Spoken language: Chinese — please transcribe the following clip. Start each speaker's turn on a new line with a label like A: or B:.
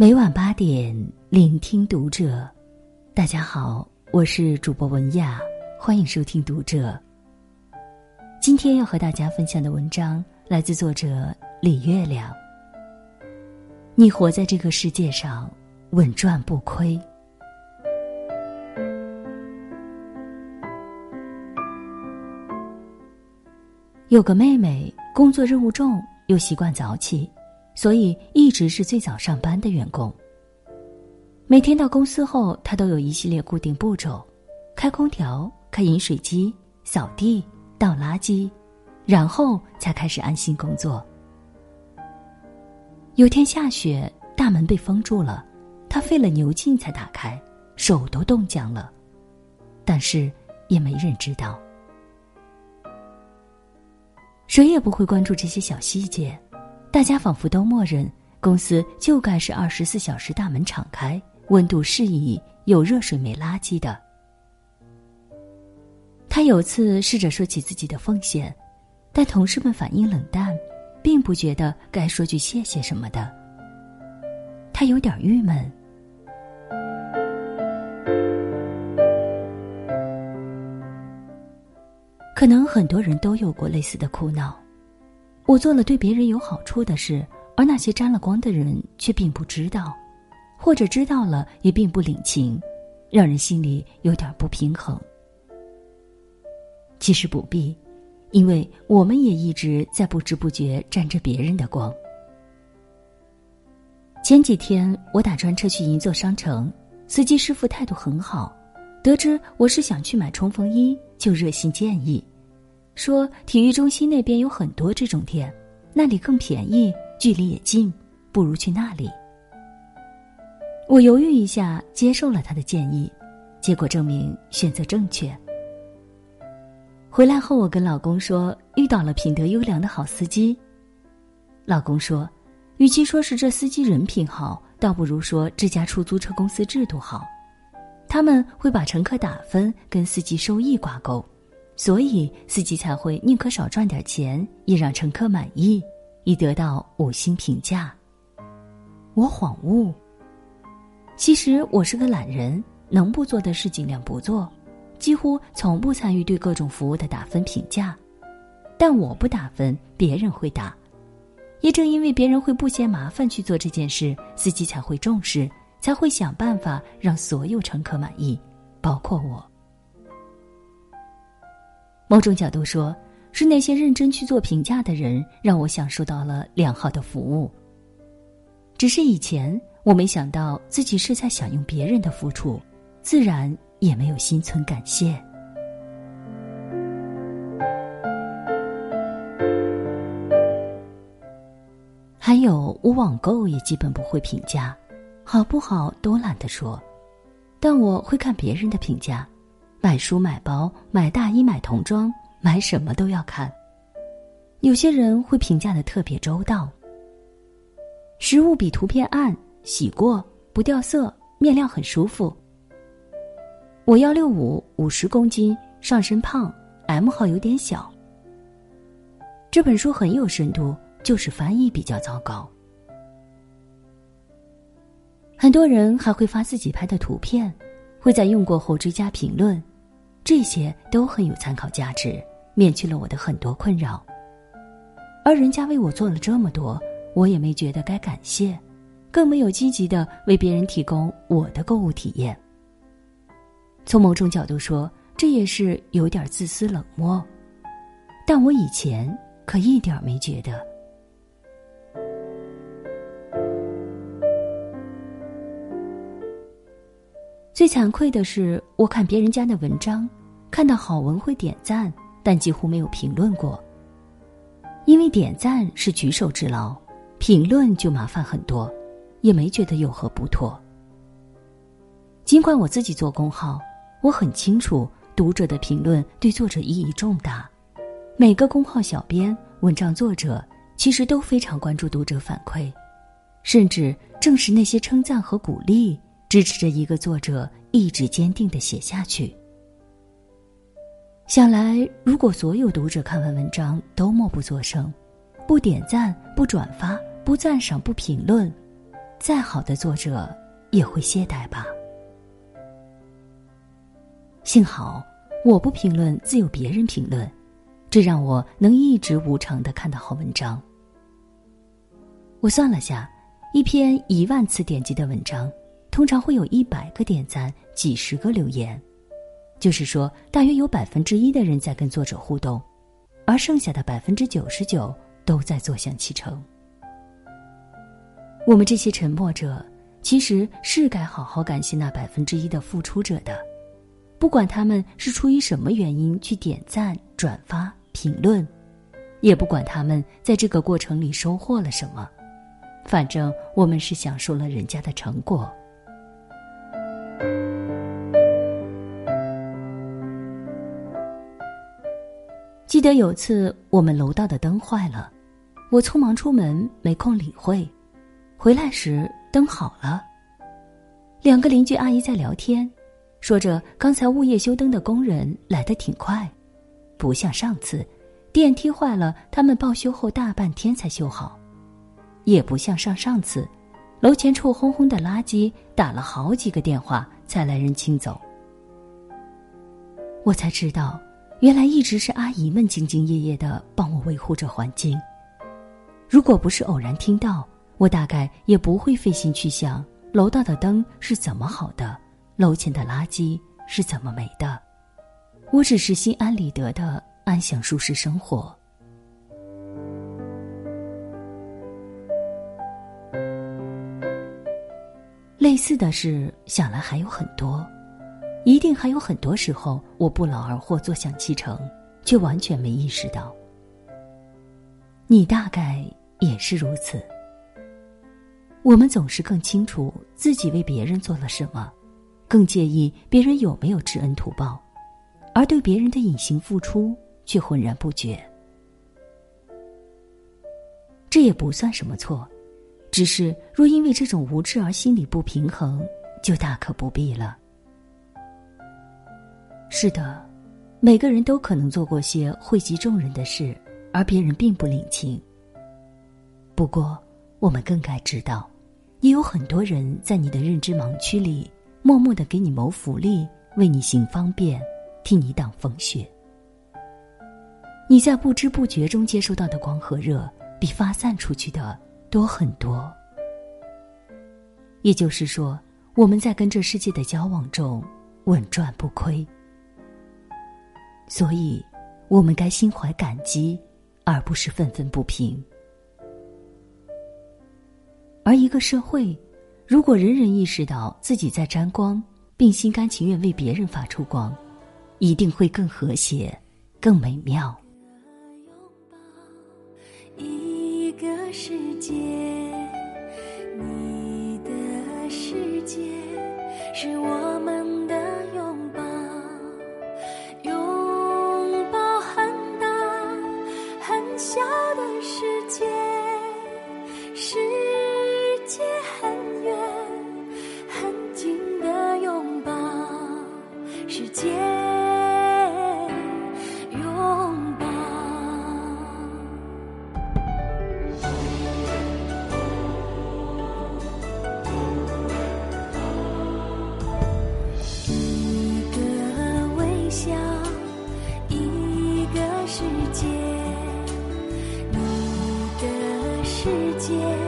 A: 每晚八点，聆听读者。大家好，我是主播文雅，欢迎收听读者。今天要和大家分享的文章来自作者李月亮。你活在这个世界上，稳赚不亏。有个妹妹，工作任务重，又习惯早起。所以一直是最早上班的员工。每天到公司后，他都有一系列固定步骤：开空调、开饮水机、扫地、倒垃圾，然后才开始安心工作。有天下雪，大门被封住了，他费了牛劲才打开，手都冻僵了，但是也没人知道，谁也不会关注这些小细节。大家仿佛都默认，公司就该是二十四小时大门敞开、温度适宜、有热水没垃圾的。他有次试着说起自己的奉献，但同事们反应冷淡，并不觉得该说句谢谢什么的。他有点郁闷。可能很多人都有过类似的苦恼。我做了对别人有好处的事，而那些沾了光的人却并不知道，或者知道了也并不领情，让人心里有点不平衡。其实不必，因为我们也一直在不知不觉沾着别人的光。前几天我打专车去银座商城，司机师傅态度很好，得知我是想去买冲锋衣，就热心建议。说体育中心那边有很多这种店，那里更便宜，距离也近，不如去那里。我犹豫一下，接受了他的建议，结果证明选择正确。回来后，我跟老公说遇到了品德优良的好司机。老公说，与其说是这司机人品好，倒不如说这家出租车公司制度好，他们会把乘客打分跟司机收益挂钩。所以司机才会宁可少赚点钱，也让乘客满意，以得到五星评价。我恍悟，其实我是个懒人，能不做的事尽量不做，几乎从不参与对各种服务的打分评价。但我不打分，别人会打。也正因为别人会不嫌麻烦去做这件事，司机才会重视，才会想办法让所有乘客满意，包括我。某种角度说，是那些认真去做评价的人，让我享受到了良好的服务。只是以前我没想到自己是在享用别人的付出，自然也没有心存感谢。还有，我网购也基本不会评价，好不好都懒得说，但我会看别人的评价。买书、买包、买大衣、买童装，买什么都要看。有些人会评价的特别周到。实物比图片暗，洗过不掉色，面料很舒服。我幺六五，五十公斤，上身胖，M 号有点小。这本书很有深度，就是翻译比较糟糕。很多人还会发自己拍的图片，会在用过后追加评论。这些都很有参考价值，免去了我的很多困扰。而人家为我做了这么多，我也没觉得该感谢，更没有积极的为别人提供我的购物体验。从某种角度说，这也是有点自私冷漠，但我以前可一点没觉得。最惭愧的是，我看别人家的文章，看到好文会点赞，但几乎没有评论过。因为点赞是举手之劳，评论就麻烦很多，也没觉得有何不妥。尽管我自己做公号，我很清楚读者的评论对作者意义重大。每个公号小编、文章作者其实都非常关注读者反馈，甚至正是那些称赞和鼓励。支持着一个作者一直坚定的写下去。想来，如果所有读者看完文章都默不作声，不点赞、不转发、不赞赏、不评论，再好的作者也会懈怠吧。幸好我不评论，自有别人评论，这让我能一直无偿的看到好文章。我算了下，一篇一万次点击的文章，通常会有一百个点赞，几十个留言，就是说，大约有百分之一的人在跟作者互动，而剩下的百分之九十九都在坐享其成。我们这些沉默者，其实是该好好感谢那百分之一的付出者的，不管他们是出于什么原因去点赞、转发、评论，也不管他们在这个过程里收获了什么。反正我们是享受了人家的成果。记得有次我们楼道的灯坏了，我匆忙出门，没空理会。回来时灯好了，两个邻居阿姨在聊天，说着刚才物业修灯的工人来的挺快，不像上次，电梯坏了，他们报修后大半天才修好。也不像上上次，楼前臭烘烘的垃圾打了好几个电话才来人清走。我才知道，原来一直是阿姨们兢兢业业的帮我维护着环境。如果不是偶然听到，我大概也不会费心去想楼道的灯是怎么好的，楼前的垃圾是怎么没的。我只是心安理得的安享舒适生活。类似的事想来还有很多，一定还有很多时候我不劳而获、坐享其成，却完全没意识到。你大概也是如此。我们总是更清楚自己为别人做了什么，更介意别人有没有知恩图报，而对别人的隐形付出却浑然不觉。这也不算什么错。只是，若因为这种无知而心理不平衡，就大可不必了。是的，每个人都可能做过些惠及众人的事，而别人并不领情。不过，我们更该知道，也有很多人在你的认知盲区里，默默的给你谋福利，为你行方便，替你挡风雪。你在不知不觉中接收到的光和热，比发散出去的。多很多，也就是说，我们在跟这世界的交往中稳赚不亏，所以，我们该心怀感激，而不是愤愤不平。而一个社会，如果人人意识到自己在沾光，并心甘情愿为别人发出光，一定会更和谐，更美妙。一个世界，你的世界是我们世界。